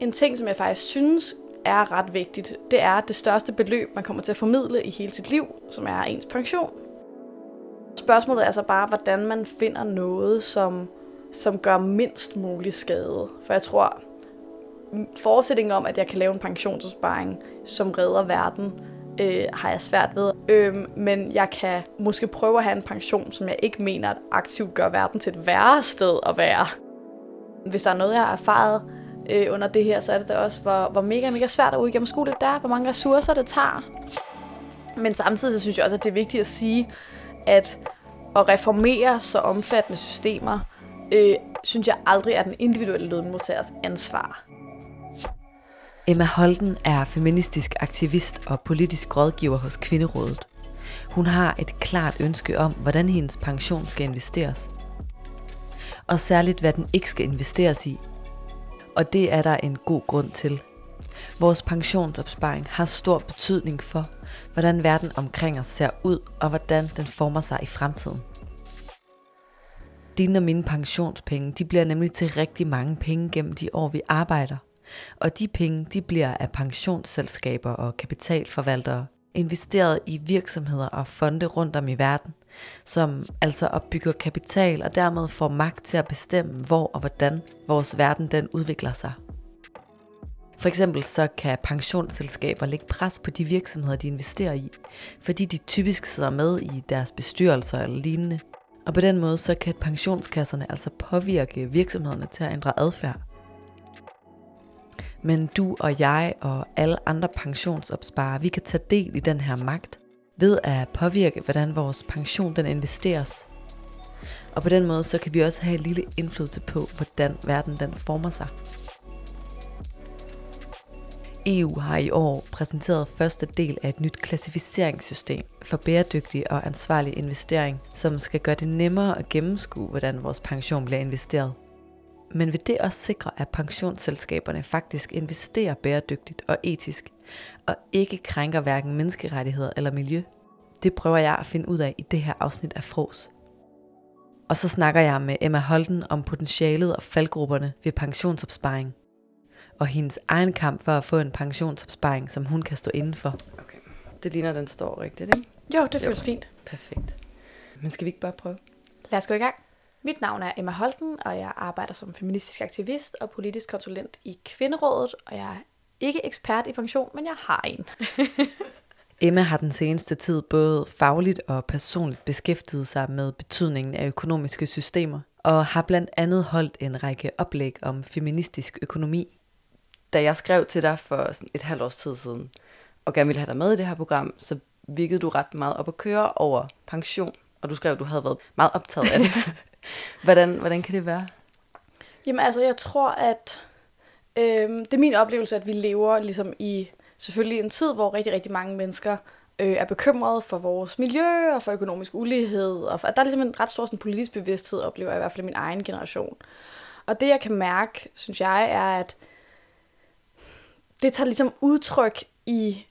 en ting, som jeg faktisk synes er ret vigtigt, det er det største beløb, man kommer til at formidle i hele sit liv, som er ens pension. Spørgsmålet er altså bare, hvordan man finder noget, som, som gør mindst mulig skade. For jeg tror, forestillingen om, at jeg kan lave en pensionsopsparing, som redder verden, øh, har jeg svært ved. Øh, men jeg kan måske prøve at have en pension, som jeg ikke mener at aktivt gør verden til et værre sted at være. Hvis der er noget, jeg har erfaret øh, under det her, så er det da også, hvor, hvor mega, mega svært at udgennemskue det der, hvor mange ressourcer det tager. Men samtidig så synes jeg også, at det er vigtigt at sige, at at reformere så omfattende systemer, øh, synes jeg aldrig er den individuelle lønmodtagers ansvar. Emma Holden er feministisk aktivist og politisk rådgiver hos Kvinderådet. Hun har et klart ønske om, hvordan hendes pension skal investeres. Og særligt, hvad den ikke skal investeres i. Og det er der en god grund til. Vores pensionsopsparing har stor betydning for, hvordan verden omkring os ser ud, og hvordan den former sig i fremtiden. Dine og mine pensionspenge, de bliver nemlig til rigtig mange penge gennem de år, vi arbejder – og de penge, de bliver af pensionsselskaber og kapitalforvaltere investeret i virksomheder og fonde rundt om i verden, som altså opbygger kapital og dermed får magt til at bestemme, hvor og hvordan vores verden den udvikler sig. For eksempel så kan pensionsselskaber lægge pres på de virksomheder, de investerer i, fordi de typisk sidder med i deres bestyrelser eller lignende. Og på den måde så kan pensionskasserne altså påvirke virksomhederne til at ændre adfærd. Men du og jeg og alle andre pensionsopsparere, vi kan tage del i den her magt ved at påvirke, hvordan vores pension den investeres. Og på den måde, så kan vi også have en lille indflydelse på, hvordan verden den former sig. EU har i år præsenteret første del af et nyt klassificeringssystem for bæredygtig og ansvarlig investering, som skal gøre det nemmere at gennemskue, hvordan vores pension bliver investeret. Men vil det også sikre, at pensionsselskaberne faktisk investerer bæredygtigt og etisk, og ikke krænker hverken menneskerettigheder eller miljø? Det prøver jeg at finde ud af i det her afsnit af Fros. Og så snakker jeg med Emma Holden om potentialet og faldgrupperne ved pensionsopsparing. Og hendes egen kamp for at få en pensionsopsparing, som hun kan stå indenfor. Okay. Det ligner, den står rigtigt, ikke? Jo, det føles jo. fint. Perfekt. Men skal vi ikke bare prøve? Lad os gå i gang. Mit navn er Emma Holten, og jeg arbejder som feministisk aktivist og politisk konsulent i Kvinderådet, og jeg er ikke ekspert i pension, men jeg har en. Emma har den seneste tid både fagligt og personligt beskæftiget sig med betydningen af økonomiske systemer, og har blandt andet holdt en række oplæg om feministisk økonomi. Da jeg skrev til dig for et halvt års tid siden, og gerne ville have dig med i det her program, så virkede du ret meget op at køre over pension, og du skrev, at du havde været meget optaget af det. hvordan, hvordan kan det være? Jamen altså, jeg tror, at øh, det er min oplevelse, at vi lever ligesom i selvfølgelig en tid, hvor rigtig, rigtig mange mennesker øh, er bekymrede for vores miljø og for økonomisk ulighed. Og for, at der er ligesom en ret stor sådan, politisk bevidsthed, oplever jeg i hvert fald i min egen generation. Og det, jeg kan mærke, synes jeg, er, at det tager ligesom udtryk i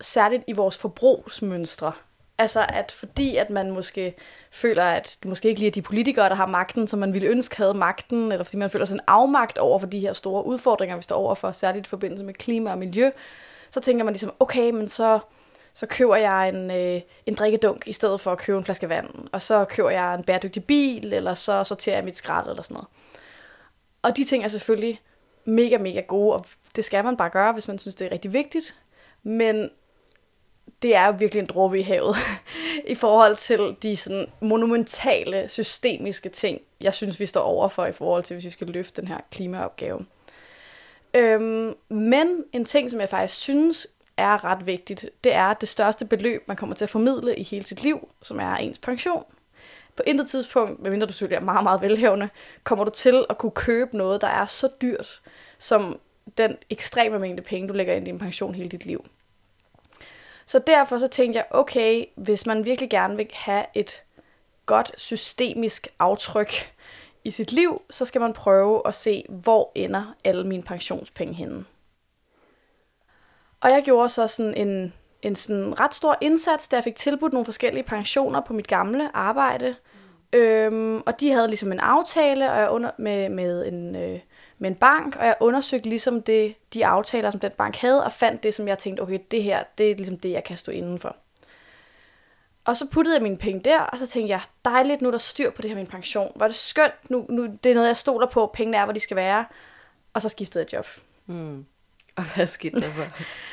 særligt i vores forbrugsmønstre. Altså at fordi at man måske føler, at det måske ikke lige er de politikere, der har magten, som man ville ønske havde magten, eller fordi man føler sig en afmagt over for de her store udfordringer, vi står over for, særligt i forbindelse med klima og miljø, så tænker man ligesom, okay, men så, så køber jeg en, øh, en drikkedunk i stedet for at købe en flaske vand, og så køber jeg en bæredygtig bil, eller så sorterer jeg mit skrald eller sådan noget. Og de ting er selvfølgelig mega, mega gode, og det skal man bare gøre, hvis man synes, det er rigtig vigtigt. Men det er jo virkelig en dråbe i havet i forhold til de sådan monumentale, systemiske ting, jeg synes, vi står overfor i forhold til, hvis vi skal løfte den her klimaopgave. Øhm, men en ting, som jeg faktisk synes er ret vigtigt, det er det største beløb, man kommer til at formidle i hele sit liv, som er ens pension. På intet tidspunkt, medmindre du selvfølgelig er meget, meget velhævende, kommer du til at kunne købe noget, der er så dyrt, som den ekstreme mængde penge, du lægger ind i din pension hele dit liv. Så derfor så tænkte jeg, okay, hvis man virkelig gerne vil have et godt systemisk aftryk i sit liv, så skal man prøve at se, hvor ender alle mine pensionspenge henne. Og jeg gjorde så sådan en, en sådan ret stor indsats, da jeg fik tilbudt nogle forskellige pensioner på mit gamle arbejde. Øhm, og de havde ligesom en aftale og jeg under, med, med, en, øh, med en bank, og jeg undersøgte ligesom det, de aftaler, som den bank havde, og fandt det, som jeg tænkte, okay, det her, det er ligesom det, jeg kan stå indenfor. Og så puttede jeg mine penge der, og så tænkte jeg, dejligt, nu er der styr på det her min pension. Var det skønt, nu, nu det er noget, jeg stoler på, pengene er, hvor de skal være. Og så skiftede jeg job. Mm. Og hvad skete der så?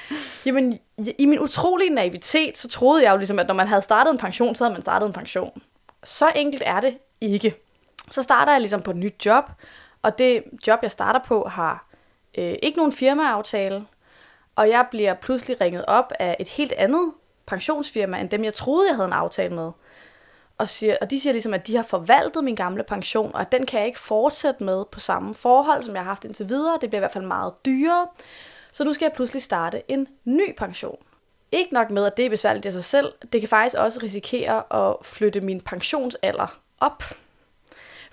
Jamen, i min utrolige naivitet, så troede jeg jo ligesom, at når man havde startet en pension, så havde man startet en pension. Så enkelt er det ikke. Så starter jeg ligesom på et nyt job, og det job, jeg starter på, har øh, ikke nogen firmaaftale, og jeg bliver pludselig ringet op af et helt andet pensionsfirma, end dem, jeg troede, jeg havde en aftale med. Og, siger, og de siger ligesom, at de har forvaltet min gamle pension, og at den kan jeg ikke fortsætte med på samme forhold, som jeg har haft indtil videre. Det bliver i hvert fald meget dyrere. Så nu skal jeg pludselig starte en ny pension. Ikke nok med, at det er besværligt i sig selv, det kan faktisk også risikere at flytte min pensionsalder op.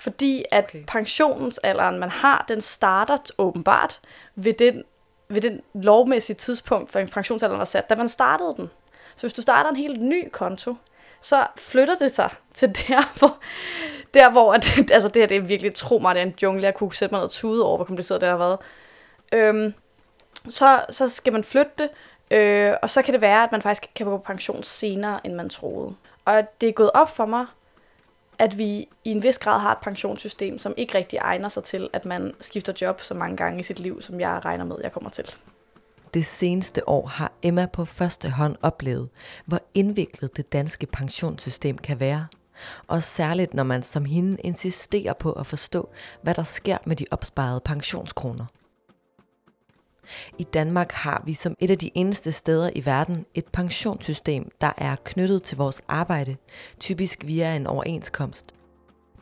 Fordi at okay. pensionsalderen, man har, den starter åbenbart ved den, ved den lovmæssige tidspunkt, for en pensionsalder var sat, da man startede den. Så hvis du starter en helt ny konto, så flytter det sig til der, hvor, der, hvor at, altså det her, det er virkelig, tro mig, det er en jungle, jeg kunne sætte mig noget tude over, hvor kompliceret det har været. Øhm, så, så skal man flytte det, øh, og så kan det være, at man faktisk kan gå på pension senere, end man troede. Og det er gået op for mig, at vi i en vis grad har et pensionssystem, som ikke rigtig egner sig til, at man skifter job så mange gange i sit liv, som jeg regner med, jeg kommer til. Det seneste år har Emma på første hånd oplevet, hvor indviklet det danske pensionssystem kan være. Og særligt når man som hende insisterer på at forstå, hvad der sker med de opsparede pensionskroner. I Danmark har vi som et af de eneste steder i verden et pensionssystem, der er knyttet til vores arbejde, typisk via en overenskomst.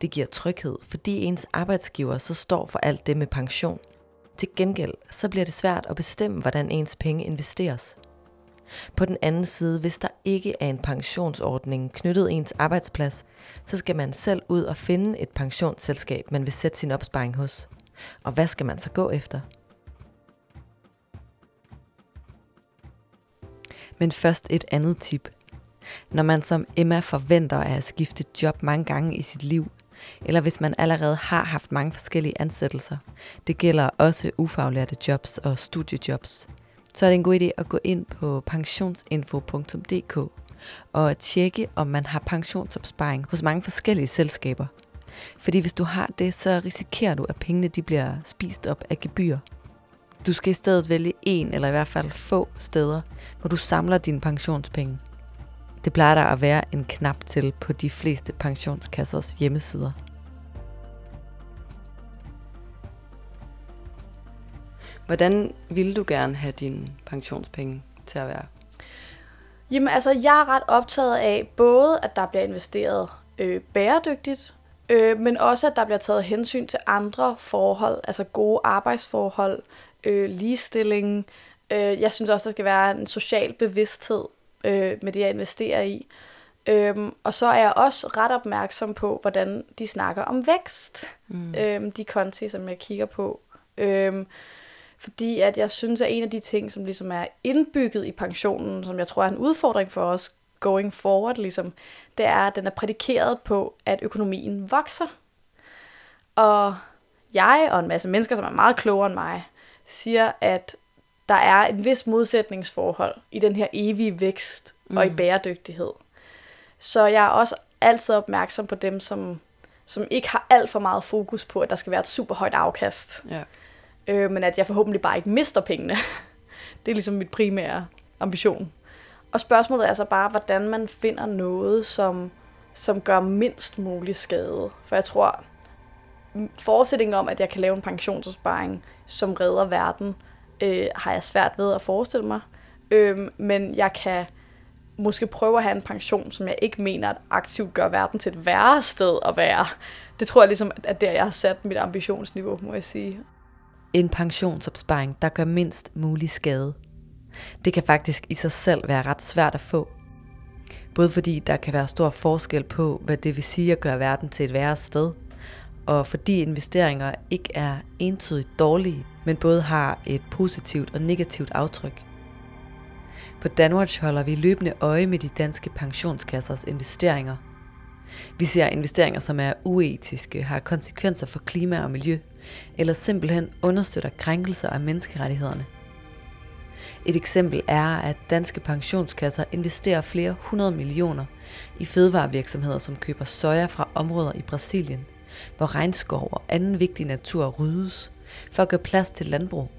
Det giver tryghed, fordi ens arbejdsgiver så står for alt det med pension. Til gengæld så bliver det svært at bestemme, hvordan ens penge investeres. På den anden side, hvis der ikke er en pensionsordning knyttet ens arbejdsplads, så skal man selv ud og finde et pensionsselskab, man vil sætte sin opsparing hos. Og hvad skal man så gå efter? Men først et andet tip. Når man som Emma forventer at have skiftet job mange gange i sit liv, eller hvis man allerede har haft mange forskellige ansættelser, det gælder også ufaglærte jobs og studiejobs, så er det en god idé at gå ind på pensionsinfo.dk og at tjekke, om man har pensionsopsparing hos mange forskellige selskaber. Fordi hvis du har det, så risikerer du, at pengene de bliver spist op af gebyr. Du skal i stedet vælge en eller i hvert fald få steder, hvor du samler dine pensionspenge. Det plejer der at være en knap til på de fleste pensionskassers hjemmesider. Hvordan ville du gerne have dine pensionspenge til at være? Jamen altså, jeg er ret optaget af både, at der bliver investeret øh, bæredygtigt, øh, men også, at der bliver taget hensyn til andre forhold, altså gode arbejdsforhold, øh, ligestilling. Øh, jeg synes også, der skal være en social bevidsthed øh, med det, jeg investerer i. Øhm, og så er jeg også ret opmærksom på, hvordan de snakker om vækst, mm. øhm, de konti, som jeg kigger på. Øhm, fordi at jeg synes, at en af de ting, som ligesom er indbygget i pensionen, som jeg tror er en udfordring for os going forward, ligesom, det er, at den er prædikeret på, at økonomien vokser. Og jeg og en masse mennesker, som er meget klogere end mig, siger, at der er en vis modsætningsforhold i den her evige vækst mm. og i mm. bæredygtighed. Så jeg er også altid opmærksom på dem, som, som ikke har alt for meget fokus på, at der skal være et super højt afkast. Ja. Øh, men at jeg forhåbentlig bare ikke mister pengene. det er ligesom mit primære ambition. Og spørgsmålet er så bare, hvordan man finder noget, som, som gør mindst mulig skade. For jeg tror, foresætningen om, at jeg kan lave en pensionsopsparing, som redder verden, øh, har jeg svært ved at forestille mig. Øh, men jeg kan måske prøve at have en pension, som jeg ikke mener at aktivt gør verden til et værre sted at være. Det tror jeg ligesom, at der jeg har sat mit ambitionsniveau, må jeg sige. En pensionsopsparing, der gør mindst mulig skade. Det kan faktisk i sig selv være ret svært at få. Både fordi der kan være stor forskel på, hvad det vil sige at gøre verden til et værre sted, og fordi investeringer ikke er entydigt dårlige, men både har et positivt og negativt aftryk. På Danwatch holder vi løbende øje med de danske pensionskassers investeringer. Vi ser investeringer, som er uetiske, har konsekvenser for klima og miljø, eller simpelthen understøtter krænkelser af menneskerettighederne. Et eksempel er, at danske pensionskasser investerer flere hundrede millioner i fødevarevirksomheder, som køber soja fra områder i Brasilien, hvor regnskov og anden vigtig natur ryddes for at gøre plads til landbrug.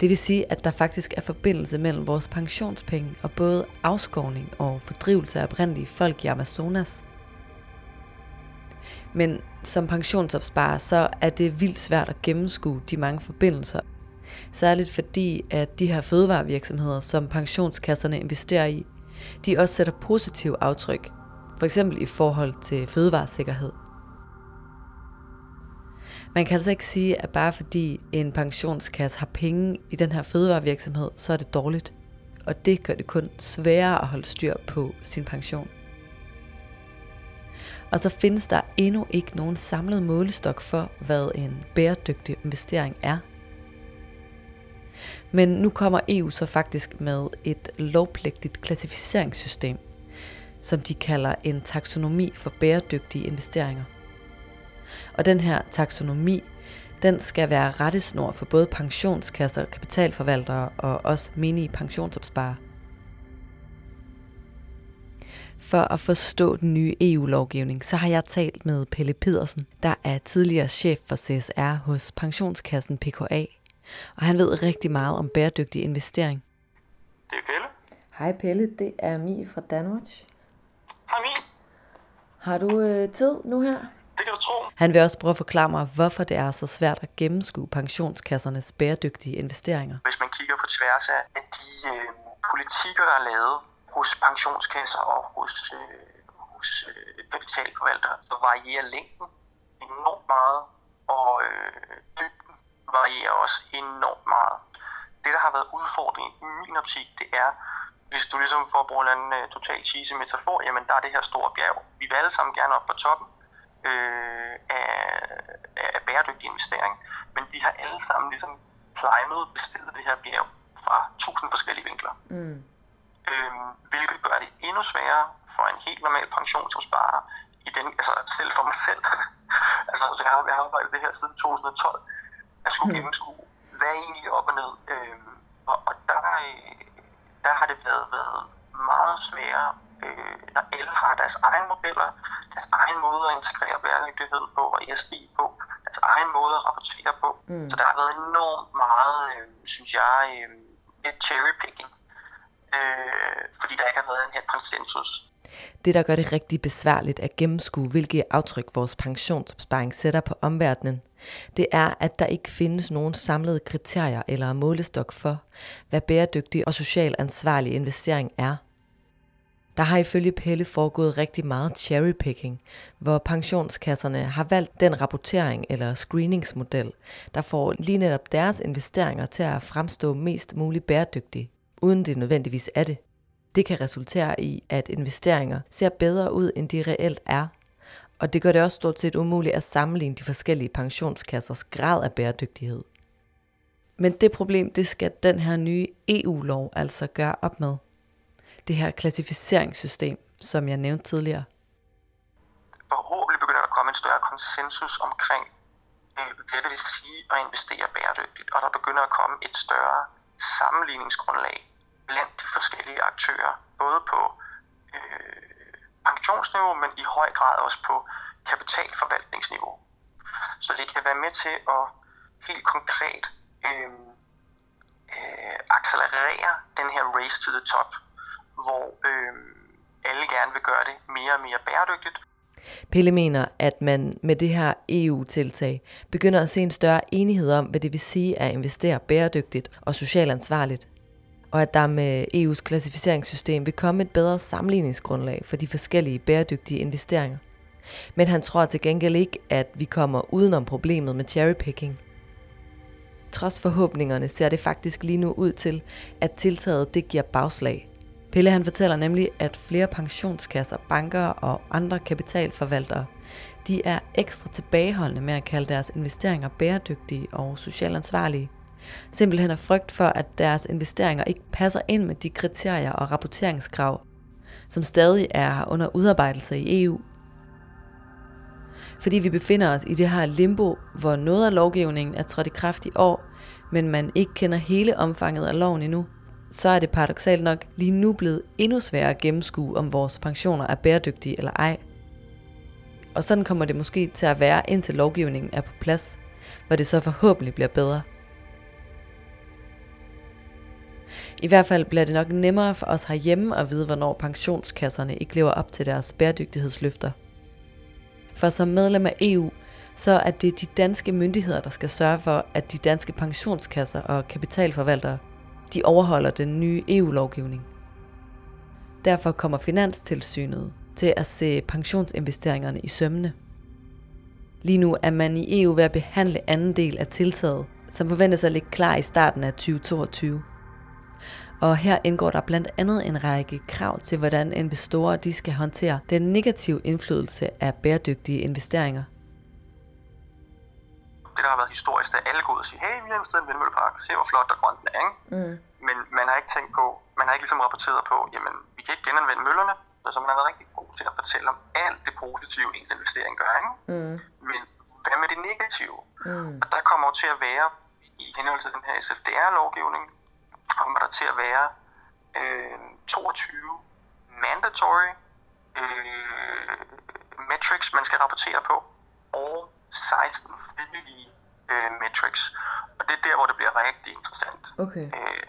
Det vil sige, at der faktisk er forbindelse mellem vores pensionspenge og både afskovning og fordrivelse af oprindelige folk i Amazonas. Men som pensionsopsparer, så er det vildt svært at gennemskue de mange forbindelser. Særligt fordi, at de her fødevarevirksomheder, som pensionskasserne investerer i, de også sætter positive aftryk. For eksempel i forhold til fødevaresikkerhed. Man kan altså ikke sige, at bare fordi en pensionskasse har penge i den her fødevarevirksomhed, så er det dårligt. Og det gør det kun sværere at holde styr på sin pension. Og så findes der endnu ikke nogen samlet målestok for, hvad en bæredygtig investering er. Men nu kommer EU så faktisk med et lovpligtigt klassificeringssystem, som de kalder en taksonomi for bæredygtige investeringer. Og den her taksonomi, den skal være rettesnor for både pensionskasser, kapitalforvaltere og også menige pensionsopsparere. For at forstå den nye EU-lovgivning, så har jeg talt med Pelle Pedersen, der er tidligere chef for CSR hos pensionskassen PKA. Og han ved rigtig meget om bæredygtig investering. Det er Pelle. Hej Pelle, det er Mi fra Danwatch. Hej Mi. Har du øh, tid nu her? Det kan du tro. Han vil også prøve at forklare mig, hvorfor det er så svært at gennemskue pensionskassernes bæredygtige investeringer. Hvis man kigger på tværs af de øh, politikker, der er lavet hos pensionskasser og hos, øh, hos øh, kapitalforvaltere, så varierer længden enormt meget, og øh, dybden varierer også enormt meget. Det, der har været udfordringen i min optik, det er, hvis du ligesom får at bruge en anden uh, total cheese metafor, jamen der er det her store bjerg. Vi vil alle sammen gerne op på toppen øh, af, af bæredygtig investering, men vi har alle sammen ligesom climbet, bestilt det her bjerg fra tusind forskellige vinkler. Mm øh, hvilket gør det endnu sværere for en helt normal pensionsopsparer, i den, altså selv for mig selv. altså, altså, jeg har, jeg har arbejdet det her siden 2012. Jeg skulle mm. gennemskue, hvad er egentlig op og ned. Øh, og, og der, øh, der har det været, været meget sværere, øh, når alle har deres egne modeller, deres egen måde at integrere bæredygtighed på og ESG på, deres egen måde at rapportere på. Mm. Så der har været enormt meget, øh, synes jeg, øh, et cherry picking øh, fordi der ikke har været en her konsensus. Det, der gør det rigtig besværligt at gennemskue, hvilke aftryk vores pensionsopsparing sætter på omverdenen, det er, at der ikke findes nogen samlede kriterier eller målestok for, hvad bæredygtig og social ansvarlig investering er. Der har ifølge Pelle foregået rigtig meget cherrypicking, hvor pensionskasserne har valgt den rapportering eller screeningsmodel, der får lige netop deres investeringer til at fremstå mest muligt bæredygtige uden det nødvendigvis er det. Det kan resultere i, at investeringer ser bedre ud, end de reelt er, og det gør det også stort set umuligt at sammenligne de forskellige pensionskassers grad af bæredygtighed. Men det problem, det skal den her nye EU-lov altså gøre op med. Det her klassificeringssystem, som jeg nævnte tidligere. Forhåbentlig begynder der at komme en større konsensus omkring, øh, hvad det vil sige at investere bæredygtigt, og der begynder at komme et større sammenligningsgrundlag blandt de forskellige aktører, både på øh, pensionsniveau, men i høj grad også på kapitalforvaltningsniveau. Så det kan være med til at helt konkret øh, øh, accelerere den her race to the top, hvor øh, alle gerne vil gøre det mere og mere bæredygtigt, Pelle mener, at man med det her EU-tiltag begynder at se en større enighed om, hvad det vil sige at investere bæredygtigt og socialt ansvarligt. Og at der med EU's klassificeringssystem vil komme et bedre sammenligningsgrundlag for de forskellige bæredygtige investeringer. Men han tror til gengæld ikke, at vi kommer udenom problemet med cherrypicking. Trods forhåbningerne ser det faktisk lige nu ud til, at tiltaget det giver bagslag – Pelle han fortæller nemlig, at flere pensionskasser, banker og andre kapitalforvaltere, de er ekstra tilbageholdende med at kalde deres investeringer bæredygtige og socialt ansvarlige. Simpelthen af frygt for, at deres investeringer ikke passer ind med de kriterier og rapporteringskrav, som stadig er under udarbejdelse i EU. Fordi vi befinder os i det her limbo, hvor noget af lovgivningen er trådt i kraft i år, men man ikke kender hele omfanget af loven endnu, så er det paradoxalt nok lige nu blevet endnu sværere at gennemskue, om vores pensioner er bæredygtige eller ej. Og sådan kommer det måske til at være, indtil lovgivningen er på plads, hvor det så forhåbentlig bliver bedre. I hvert fald bliver det nok nemmere for os herhjemme at vide, hvornår pensionskasserne ikke lever op til deres bæredygtighedsløfter. For som medlem af EU, så er det de danske myndigheder, der skal sørge for, at de danske pensionskasser og kapitalforvaltere, de overholder den nye EU-lovgivning. Derfor kommer Finanstilsynet til at se pensionsinvesteringerne i sømne. Lige nu er man i EU ved at behandle anden del af tiltaget, som forventes at ligge klar i starten af 2022. Og her indgår der blandt andet en række krav til, hvordan investorer de skal håndtere den negative indflydelse af bæredygtige investeringer. Det, der har været historisk, er alle gået og sige, hey, vi har investeret i en vindmøllepark, se hvor flot og grønt den er, ikke? Mm. Men man har ikke tænkt på, man har ikke ligesom rapporteret på, jamen, vi kan ikke genanvende møllerne, så man har været rigtig god til at fortælle om alt det positive, ens investering gør, ikke? Mm. Men hvad med det negative? Mm. Og der kommer jo til at være, i henhold til den her SFDR-lovgivning, kommer der til at være øh, 22 mandatory øh, metrics, man skal rapportere på, og 16 frivillige øh, metrics. Og det er der, hvor det bliver rigtig interessant. Okay. Øh,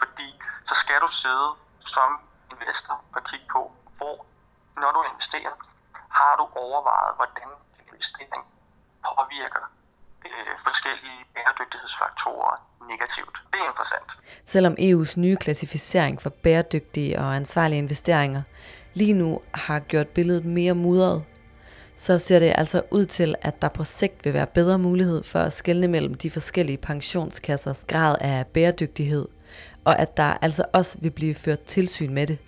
fordi så skal du sidde som investor og kigge på, hvor når du investerer, har du overvejet, hvordan din investering påvirker øh, forskellige bæredygtighedsfaktorer negativt. Det er interessant. Selvom EU's nye klassificering for bæredygtige og ansvarlige investeringer lige nu har gjort billedet mere mudret, så ser det altså ud til, at der på sigt vil være bedre mulighed for at skelne mellem de forskellige pensionskassers grad af bæredygtighed, og at der altså også vil blive ført tilsyn med det.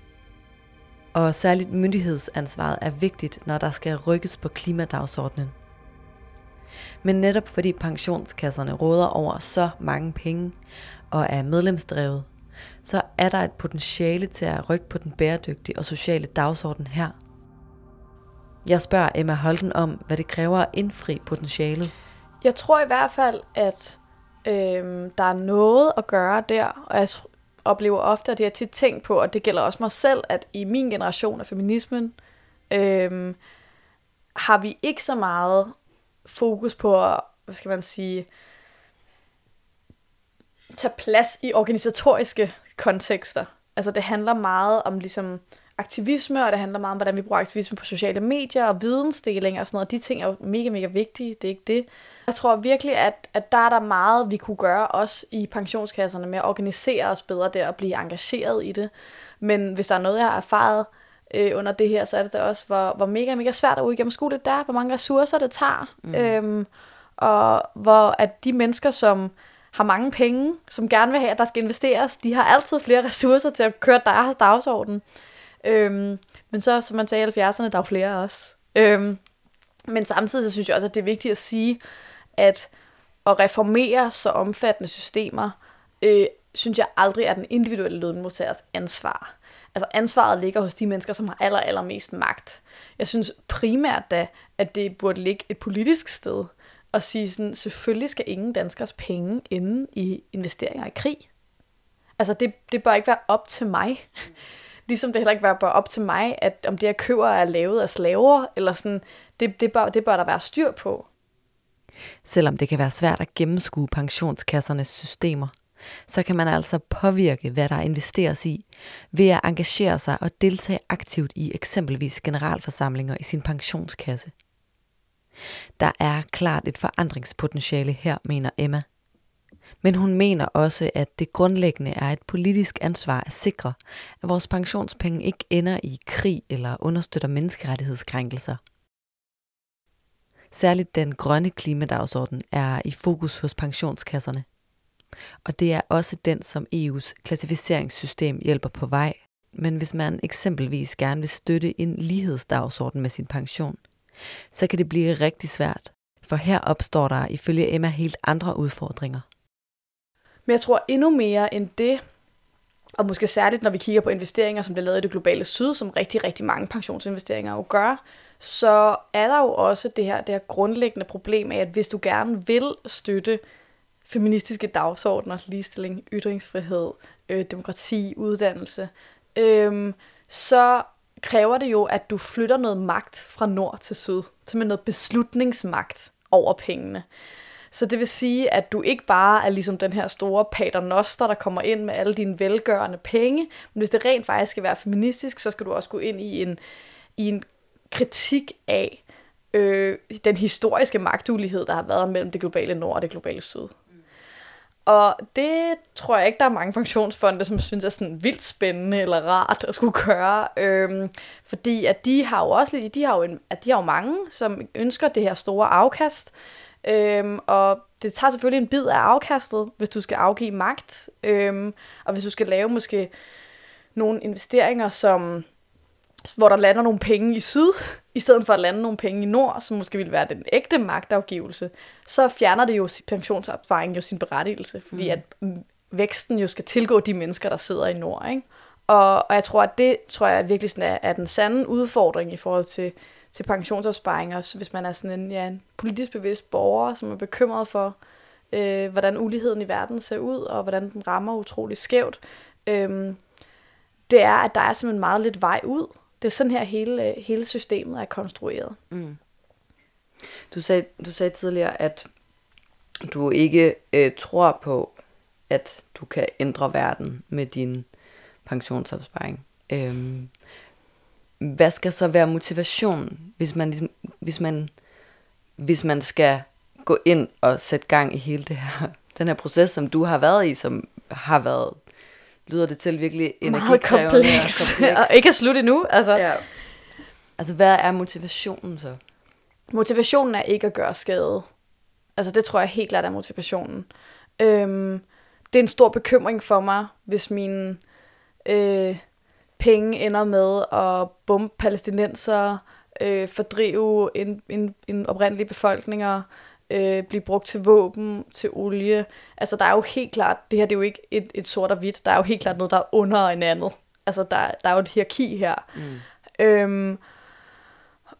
Og særligt myndighedsansvaret er vigtigt, når der skal rykkes på klimadagsordenen. Men netop fordi pensionskasserne råder over så mange penge og er medlemsdrevet, så er der et potentiale til at rykke på den bæredygtige og sociale dagsorden her. Jeg spørger Emma Holden om, hvad det kræver at indfri potentialet. Jeg tror i hvert fald, at øh, der er noget at gøre der, og jeg oplever ofte, at det har tit tænkt på, og det gælder også mig selv, at i min generation af feminismen, øh, har vi ikke så meget fokus på, at, hvad skal man sige, tage plads i organisatoriske kontekster. Altså det handler meget om ligesom aktivisme, og det handler meget om, hvordan vi bruger aktivisme på sociale medier og vidensdeling og sådan noget. De ting er jo mega, mega vigtige. Det er ikke det. Jeg tror virkelig, at, at der er der meget, vi kunne gøre også i pensionskasserne med at organisere os bedre der og blive engageret i det. Men hvis der er noget, jeg har erfaret øh, under det her, så er det da også, hvor, hvor mega, mega svært at udgennemskue det der, hvor mange ressourcer det tager. Mm. Øhm, og hvor at de mennesker, som har mange penge, som gerne vil have, at der skal investeres, de har altid flere ressourcer til at køre deres dagsorden. Øhm, men så, som man sagde i 70'erne, der er jo flere også. Øhm, men samtidig så synes jeg også, at det er vigtigt at sige, at at reformere så omfattende systemer, øh, synes jeg aldrig er den individuelle lønmodtagers ansvar. Altså ansvaret ligger hos de mennesker, som har aller, allermest magt. Jeg synes primært da, at det burde ligge et politisk sted og sige sådan, selvfølgelig skal ingen danskers penge ende i investeringer i krig. Altså det, det bør ikke være op til mig. Ligesom det heller ikke bare op til mig, at om det jeg køber er lavet af slaver, eller sådan, det, det, bør, det bør der være styr på. Selvom det kan være svært at gennemskue pensionskassernes systemer, så kan man altså påvirke, hvad der investeres i, ved at engagere sig og deltage aktivt i eksempelvis generalforsamlinger i sin pensionskasse. Der er klart et forandringspotentiale her, mener Emma. Men hun mener også, at det grundlæggende er et politisk ansvar at sikre, at vores pensionspenge ikke ender i krig eller understøtter menneskerettighedskrænkelser. Særligt den grønne klimadagsorden er i fokus hos pensionskasserne. Og det er også den, som EU's klassificeringssystem hjælper på vej. Men hvis man eksempelvis gerne vil støtte en lighedsdagsorden med sin pension, så kan det blive rigtig svært. For her opstår der ifølge Emma helt andre udfordringer. Men jeg tror endnu mere end det, og måske særligt når vi kigger på investeringer, som bliver lavet i det globale syd, som rigtig, rigtig mange pensionsinvesteringer jo gør, så er der jo også det her, det her grundlæggende problem af, at hvis du gerne vil støtte feministiske dagsordner, ligestilling, ytringsfrihed, øh, demokrati, uddannelse, øh, så kræver det jo, at du flytter noget magt fra nord til syd, til noget beslutningsmagt over pengene. Så det vil sige, at du ikke bare er ligesom den her store paternoster, der kommer ind med alle dine velgørende penge, men hvis det rent faktisk skal være feministisk, så skal du også gå ind i en, i en kritik af øh, den historiske magtulighed, der har været mellem det globale nord og det globale syd. Og det tror jeg ikke, der er mange pensionsfonde, som synes er sådan vildt spændende eller rart at skulle gøre. Øhm, fordi at de har jo også lidt, de har jo, en, at de har jo mange, som ønsker det her store afkast. Øhm, og det tager selvfølgelig en bid af afkastet, hvis du skal afgive magt. Øhm, og hvis du skal lave måske nogle investeringer, som hvor der lander nogle penge i syd, i stedet for at lande nogle penge i nord, som måske ville være den ægte magtafgivelse, så fjerner det jo pensionsopsparing jo sin berettigelse, fordi mm. at væksten jo skal tilgå de mennesker, der sidder i nord. Ikke? Og, og jeg tror, at det tror jeg virkelig sådan er, er den sande udfordring i forhold til, til pensionsopsparing, også hvis man er sådan en, ja, en politisk bevidst borger, som er bekymret for, øh, hvordan uligheden i verden ser ud, og hvordan den rammer utrolig skævt. Øh, det er, at der er simpelthen meget lidt vej ud. Det er sådan her, hele, hele systemet er konstrueret. Mm. Du, sagde, du sagde tidligere, at du ikke øh, tror på, at du kan ændre verden med din pensionsopsparing. Øhm, hvad skal så være motivationen, hvis man, ligesom, hvis man, hvis man skal gå ind og sætte gang i hele det her, den her proces, som du har været i, som har været lyder det til virkelig energikrævende Meget kompleks. og kompleks. og ikke er slut endnu. Altså. Ja. altså, hvad er motivationen så? Motivationen er ikke at gøre skade. Altså, det tror jeg helt klart er motivationen. Øhm, det er en stor bekymring for mig, hvis mine øh, penge ender med at bombe palæstinenser, øh, fordrive en, en, en oprindelige befolkninger, øh, blive brugt til våben, til olie. Altså der er jo helt klart, det her det er jo ikke et, et sort og hvidt, der er jo helt klart noget, der er under en andet. Altså der, der er jo et hierarki her. Mm. Øhm,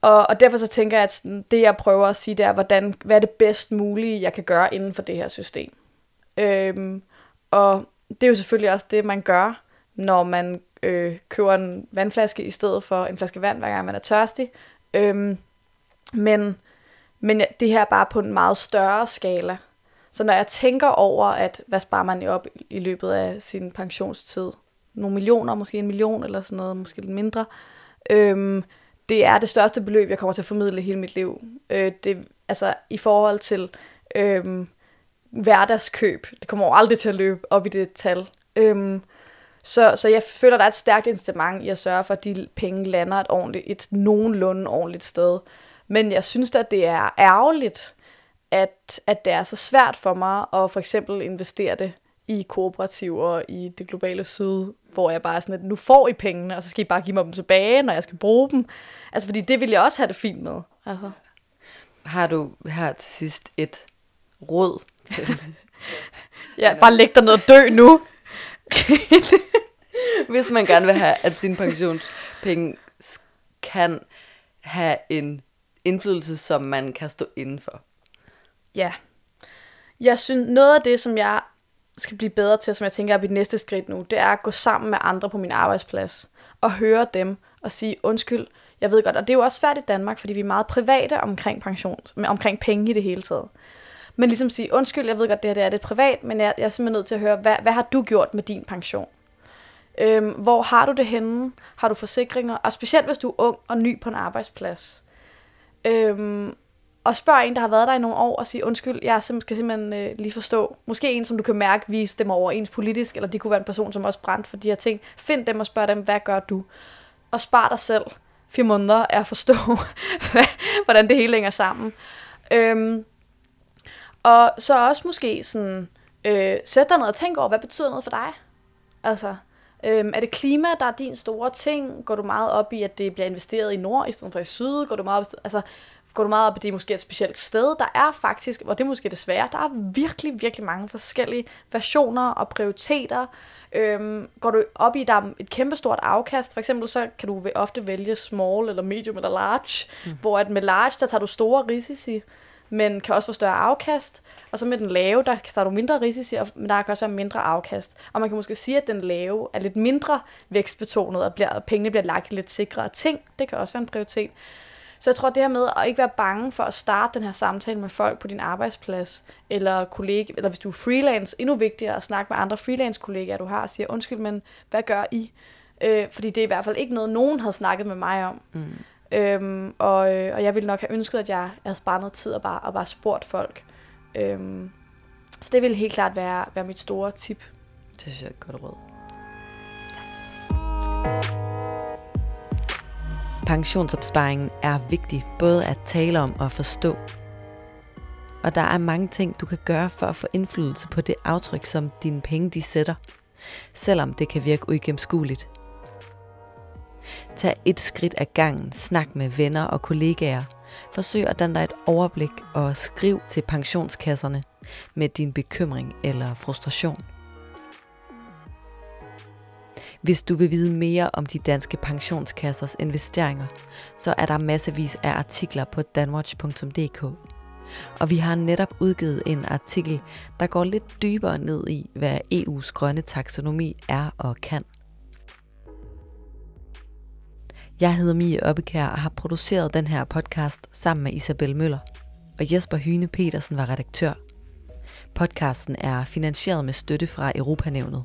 og, og derfor så tænker jeg, at det jeg prøver at sige, det er, hvordan, hvad er det bedst mulige, jeg kan gøre inden for det her system. Øhm, og det er jo selvfølgelig også det, man gør, når man øh, køber en vandflaske i stedet for en flaske vand, hver gang man er tørstig. Øhm, men men det her er bare på en meget større skala. Så når jeg tænker over, at hvad sparer man op i løbet af sin pensionstid? Nogle millioner, måske en million eller sådan noget, måske lidt mindre. Øhm, det er det største beløb, jeg kommer til at formidle hele mit liv. Øh, det, altså i forhold til øhm, hverdagskøb. Det kommer aldrig til at løbe op i det tal. Øhm, så, så jeg føler, der er et stærkt incitament i at sørge for, at de penge lander et ordentligt, et nogenlunde ordentligt sted. Men jeg synes at det er ærgerligt, at, at det er så svært for mig at for eksempel investere det i kooperativer i det globale syd, hvor jeg bare er sådan, at nu får I pengene, og så skal I bare give mig dem tilbage, når jeg skal bruge dem. Altså, fordi det vil jeg også have det fint med. Altså. Har du her til sidst et råd til? ja, bare læg dig ned og dø nu. Hvis man gerne vil have, at sin pensionspenge kan have en indflydelse, som man kan stå indenfor. Ja. Jeg synes, noget af det, som jeg skal blive bedre til, som jeg tænker er mit næste skridt nu, det er at gå sammen med andre på min arbejdsplads og høre dem og sige, undskyld, jeg ved godt, og det er jo også svært i Danmark, fordi vi er meget private omkring pension, omkring penge i det hele taget. Men ligesom sige, undskyld, jeg ved godt, det her det er lidt privat, men jeg, jeg er simpelthen nødt til at høre, hvad, hvad har du gjort med din pension? Øhm, hvor har du det henne? Har du forsikringer? Og specielt hvis du er ung og ny på en arbejdsplads. Øhm, og spørg en, der har været der i nogle år, og sige, undskyld, jeg skal simpelthen øh, lige forstå. Måske en, som du kan mærke, vi stemmer overens politisk, eller det kunne være en person, som også brændt for de her ting. Find dem og spørg dem, hvad gør du? Og spar dig selv fire måneder af at forstå, hvordan det hele hænger sammen. Øhm, og så også måske sådan, øh, sæt dig ned og tænk over, hvad betyder noget for dig? Altså, Øhm, er det klima, der er din store ting? Går du meget op i, at det bliver investeret i nord i stedet for i syd? Går du meget op, altså, går du meget op i det måske et specielt sted, der er faktisk, og det er måske desværre, der er virkelig, virkelig mange forskellige versioner og prioriteter. Øhm, går du op i, der er et kæmpestort afkast, for eksempel så kan du ofte vælge small eller medium eller large, mm. hvor at med large, der tager du store risici, men kan også få større afkast. Og så med den lave, der tager du mindre risici, men der kan også være mindre afkast. Og man kan måske sige, at den lave er lidt mindre vækstbetonet, og, bliver, pengene bliver lagt i lidt sikrere ting. Det kan også være en prioritet. Så jeg tror, det her med at ikke være bange for at starte den her samtale med folk på din arbejdsplads, eller kollega, eller hvis du er freelance, endnu vigtigere at snakke med andre freelance-kollegaer, du har, og siger, undskyld, men hvad gør I? Øh, fordi det er i hvert fald ikke noget, nogen har snakket med mig om. Mm. Øhm, og, øh, og jeg ville nok have ønsket, at jeg, jeg havde sparet noget tid og bare, og bare spurgt folk. Øhm, så det ville helt klart være, være mit store tip. Det synes jeg er et godt råd. Pensionsopsparingen er vigtig både at tale om og forstå. Og der er mange ting, du kan gøre for at få indflydelse på det aftryk, som dine penge de sætter, selvom det kan virke uigennemskueligt. Tag et skridt ad gangen, snak med venner og kollegaer. Forsøg at danne dig et overblik og skriv til pensionskasserne med din bekymring eller frustration. Hvis du vil vide mere om de danske pensionskassers investeringer, så er der massevis af artikler på danwatch.dk. Og vi har netop udgivet en artikel, der går lidt dybere ned i, hvad EU's grønne taksonomi er og kan. Jeg hedder Mie Oppekær og har produceret den her podcast sammen med Isabel Møller. Og Jesper Hyne Petersen var redaktør. Podcasten er finansieret med støtte fra Europanævnet.